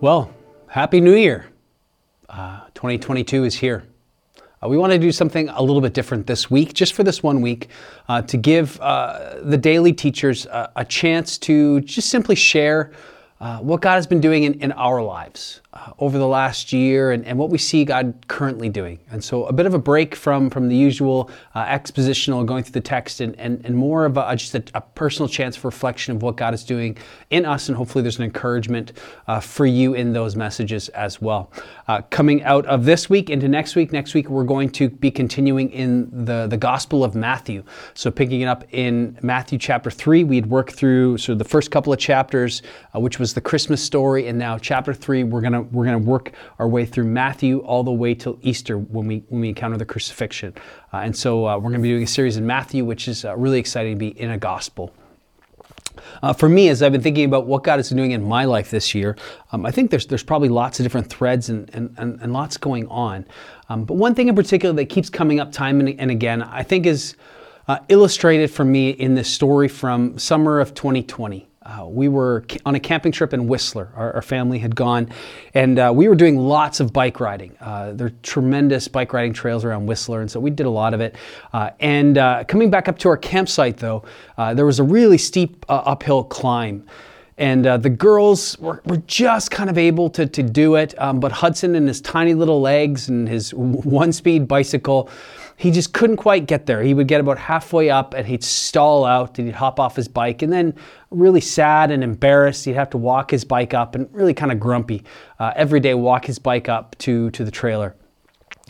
Well, Happy New Year. Uh, 2022 is here. Uh, we want to do something a little bit different this week, just for this one week, uh, to give uh, the daily teachers a chance to just simply share uh, what God has been doing in, in our lives uh, over the last year and, and, what we see God currently doing. And so a bit of a break from, from the usual uh, expositional going through the text and, and, and more of a, just a, a, personal chance for reflection of what God is doing in us. And hopefully there's an encouragement uh, for you in those messages as well. Uh, coming out of this week into next week, next week we're going to be continuing in the, the Gospel of Matthew. So picking it up in Matthew chapter 3, we'd work through sort of the first couple of chapters, which was the Christmas story. And now chapter 3, we're to we're to work our way through Matthew all the way till Easter when we when we encounter the crucifixion. Uh, and so uh, we're to be doing a series in Matthew, which is uh, really exciting to be in a gospel. Uh, for me, as I've been thinking about what God is doing in my life this year, um, I think there's there's probably lots of different threads and and, and, and lots going on. Um, but one thing in particular that keeps coming up time and, and again, I think is uh, illustrated for me in this story from summer of 2020. Uh, we were on a camping trip in Whistler. Our, our family had gone, and uh, we were doing lots of bike riding. Uh, there are tremendous bike riding trails around Whistler, and so we did a lot of it. Uh, and uh, coming back up to our campsite, though, uh, there was a really steep uphill climb. And the girls were, were, just kind of able to, to do it, um, but Hudson and his tiny little legs and his one speed bicycle he just couldn't quite get there. He would get about halfway up and he'd stall out and he'd hop off his bike. And then, really sad and embarrassed, he'd have to walk his bike up and really kind of grumpy uh, every day, walk his bike up to, to the trailer.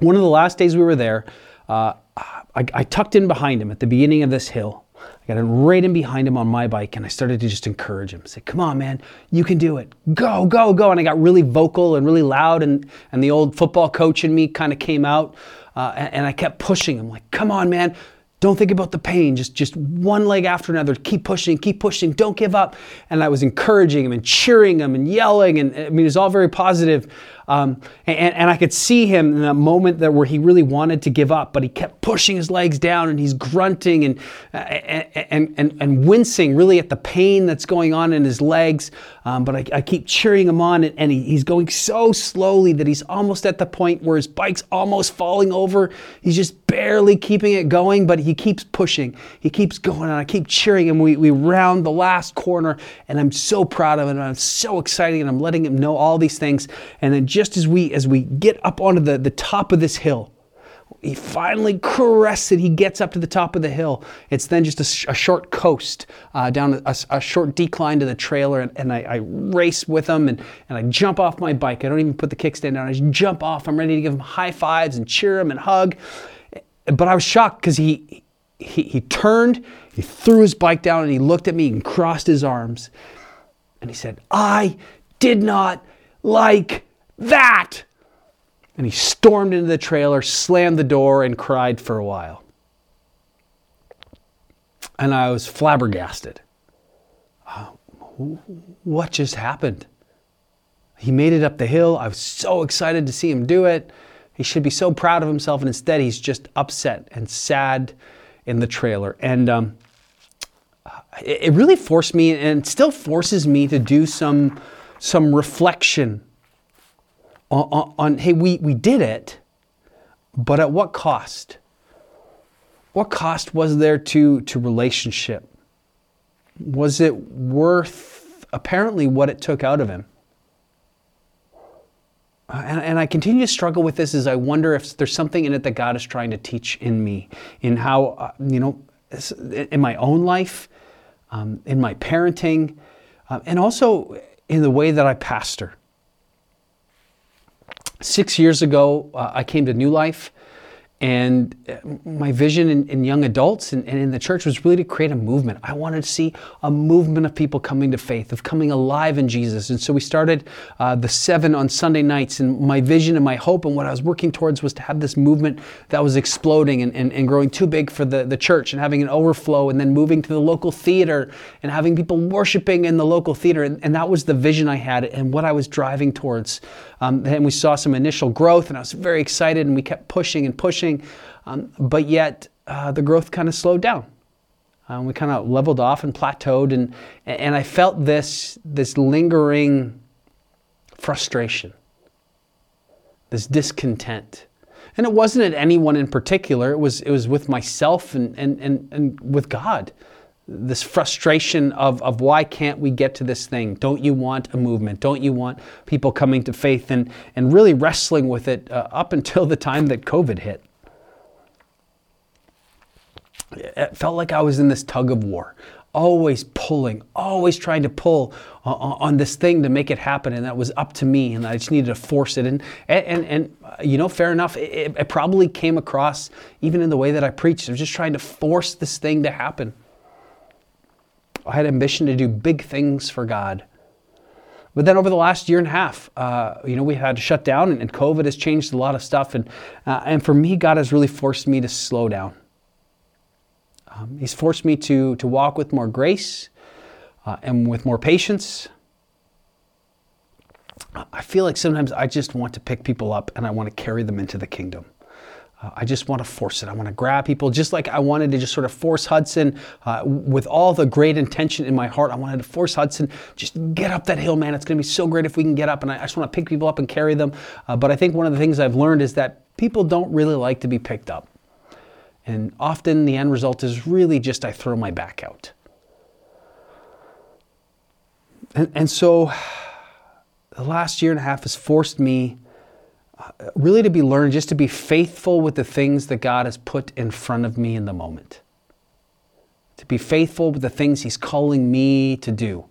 One of the last days we were there, uh, I, I tucked in behind him at the beginning of this hill. I got right in behind him on my bike and I started to just encourage him. Say, come on, man, you can do it. Go, go, go. And I got really vocal and really loud and, and the old football coach in me kind of came out. Uh, and, and I kept pushing him, like, come on, man, don't think about the pain. Just, just one leg after another. Keep pushing, keep pushing. Don't give up. And I was encouraging him and cheering him and yelling. And I mean, it was all very positive. Um, and, and I could see him in that moment that where he really wanted to give up, but he kept pushing his legs down and he's grunting and, and, and, and wincing really at the pain that's going on in his legs. Um, but I, I, keep cheering him on and, and he, he's going so slowly that he's almost at the point where his bike's almost falling over. He's just barely keeping it going, but he keeps pushing. He keeps going and I keep cheering him. We, we round the last corner and I'm so proud of him and I'm so excited and I'm letting him know all these things. And then just as we as we get up onto the, the top of this hill, he finally crests it. He gets up to the top of the hill. It's then just a, a short coast uh, down a, a, short decline to the trailer, and, and I, I, race with him and, and I jump off my bike. I don't even put the kickstand down. I just jump off. I'm ready to give him high fives and cheer him and hug. But I was shocked because he, he, he turned, he threw his bike down, and he looked at me and crossed his arms. And he said, I did not like that! And he stormed into the trailer, slammed the door, and cried for a while. And I was flabbergasted. Uh, what just happened? He made it up the hill. I was so excited to see him do it. He should be so proud of himself, and instead, he's just upset and sad in the trailer. And um, it really forced me, and still forces me, to do some, some reflection on, on, on, hey, we, we did it, but at what cost? What cost was there to, to relationship? Was it worth apparently what it took out of him? Uh, and, and, I continue to struggle with this as I wonder if there's something in it that God is trying to teach in me, in how, uh, you know, in my own life, um, in my parenting, uh, and also in the way that I pastor. Six years ago, uh, I came to New Life and uh, my vision in, in young adults and, and, in the church was really to create a movement. I wanted to see a movement of people coming to faith, of coming alive in Jesus. And so we started uh, the seven on Sunday nights. And my vision and my hope and what I was working towards was to have this movement that was exploding and, and, and growing too big for the, the church and having an overflow and then moving to the local theater and having people worshiping in the local theater. And, and that was the vision I had and what I was driving towards. Um, and we saw some initial growth, and I was very excited, and we kept pushing and pushing. Um, but yet, uh, the growth kind of slowed down. Um, we kind of leveled off and plateaued, and, and I felt this, this lingering frustration, this discontent. And it wasn't at anyone in particular, it was, it was with myself and, and, and, and with God. This frustration of, of why can't we get to this thing? Don't you want a movement? Don't you want people coming to faith? And, and really wrestling with it uh, up until the time that COVID hit. It felt like I was in this tug of war always pulling, always trying to pull on, this thing to make it happen, and that was up to me, and I just needed to force it. And and and, you know, fair enough. It, it, probably came across even in the way that I preached. I was just trying to force this thing to happen. I had ambition to do big things for God. But then over the last year and a half, uh, you know, we had to shut down, and, and, COVID has changed a lot of stuff. And uh, and for me, God has really forced me to slow down um, he's forced me to, to walk with more grace uh, and with more patience. I feel like sometimes I just want to pick people up and I want to carry them into the kingdom. Uh, I just want to force it. I want to grab people, just like I wanted to just sort of force Hudson uh, with all the great intention in my heart. I wanted to force Hudson, just get up that hill, man. It's going to be so great if we can get up. And I, I just want to pick people up and carry them. Uh, but I think one of the things I've learned is that people don't really like to be picked up. And often the end result is really just I throw my back out. And, and so the last year and a half has forced me uh, really to be learned just to be faithful with the things that God has put in front of me in the moment. To be faithful with the things He's calling me to do.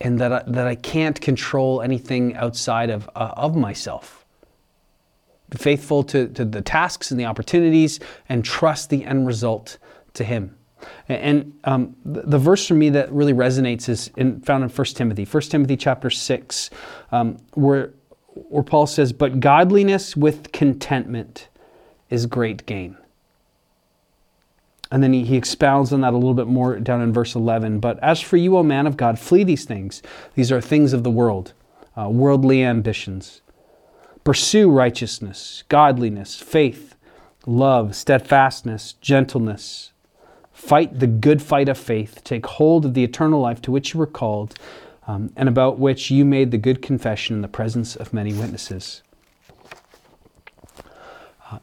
And that I, that I can't control anything outside of, uh, of myself faithful to, to the tasks and the opportunities and trust the end result to Him. And um, the, verse for me that really resonates is in, found in 1 Timothy, 1 Timothy chapter 6, um, where, where Paul says, But godliness with contentment is great gain. And then he, he expounds on that a little bit more down in verse 11. But as for you, O man of God, flee these things. These are things of the world, uh, worldly ambitions Pursue righteousness, godliness, faith, love, steadfastness, gentleness. Fight the good fight of faith. Take hold of the eternal life to which you were called um, and about which you made the good confession in the presence of many witnesses. Uh,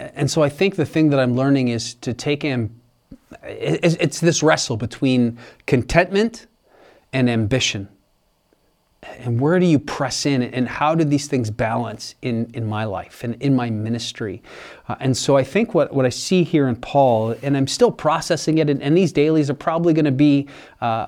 and so I think the thing that I'm learning is to take in, it's this wrestle between contentment and ambition and where do you press in and how do these things balance in, in my life and in my ministry? Uh, and so i think what, what i see here in paul and i'm still processing it and, and these dailies are probably going to be uh,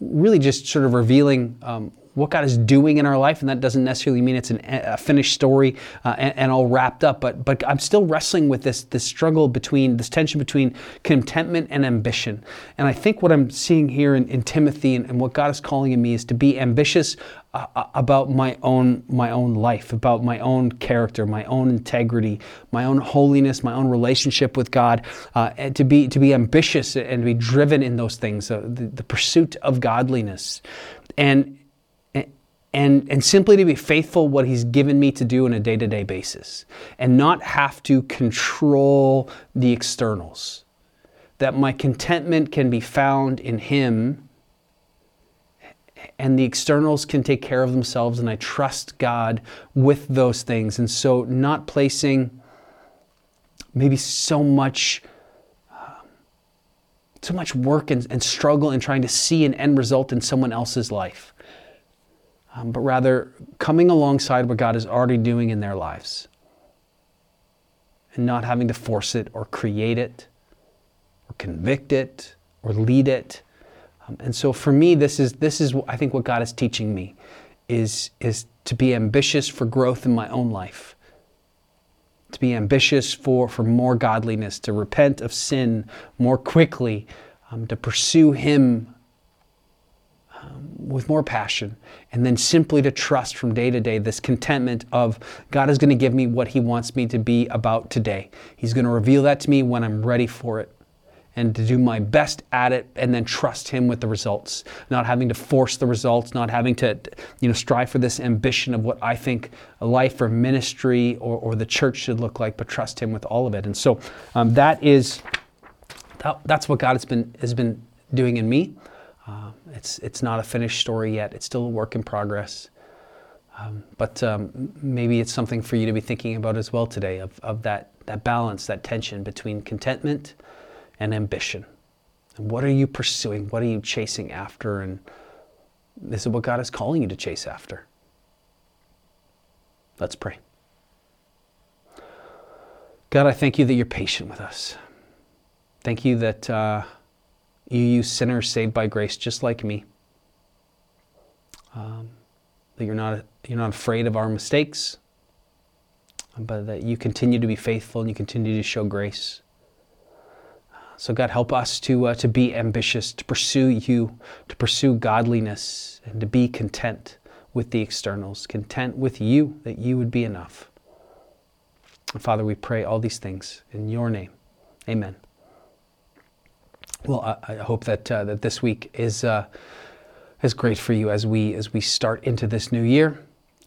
really just sort of revealing um, what God is doing in our life, and that doesn't necessarily mean it's an, a finished story uh, and, and, all wrapped up. But but I'm still wrestling with this this struggle between this tension between contentment and ambition. And I think what I'm seeing here in, in Timothy and, and, what God is calling in me is to be ambitious uh, uh, about my own my own life, about my own character, my own integrity, my own holiness, my own relationship with God, uh, and to be to be ambitious and to be driven in those things, uh, the, the pursuit of godliness, and and, and simply to be faithful what he's given me to do on a day-to-day basis and not have to control the externals. That my contentment can be found in him and the externals can take care of themselves and i trust god with those things. And so not placing maybe so much um, so much work and, and struggle in trying to see an end result in someone else's life um, but rather coming alongside what God is already doing in their lives and not having to force it or create it or convict it or lead it. Um, and so for me, this is, this is, I think, what God is teaching me is, is to be ambitious for growth in my own life, to be ambitious for, for more godliness, to repent of sin more quickly, um, to pursue Him with more passion, and then simply to trust from day to day this contentment of God is going to give me what He wants me to be about today. He's going to reveal that to me when I'm ready for it. And to do my best at it, and then trust Him with the results, not having to force the results, not having to, you know, strive for this ambition of what I think a life or ministry or, or the church should look like, but trust Him with all of it. And so um, that is, that, that's what God has been has been doing in me. It's, it's not a finished story yet. It's still a work in progress. Um, but um, maybe it's something for you to be thinking about as well today of, of that, that balance, that tension between contentment and ambition. And what are you pursuing? What are you chasing after? And this is what God is calling you to chase after. Let's pray. God, I thank you that you're patient with us. Thank you that uh, you use sinners saved by grace just like me. Um, that you're not, you're not afraid of our mistakes, but that you continue to be faithful and you continue to show grace. So, God, help us to, uh, to be ambitious, to pursue you, to pursue godliness, and to be content with the externals, content with you, that you would be enough. Father, we pray all these things in your name. Amen. Well, I, I hope that, uh, that this week is, uh, is great for you as we, as we start into this new year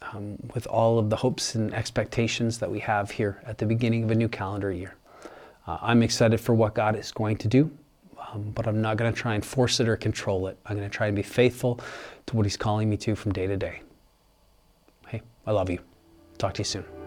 um, with all of the hopes and expectations that we have here at the beginning of a new calendar year. Uh, I'm excited for what God is going to do, um, but I'm not going to try and force it or control it. I'm going to try and be faithful to what He's calling me to from day to day. Hey, I love you. Talk to you soon.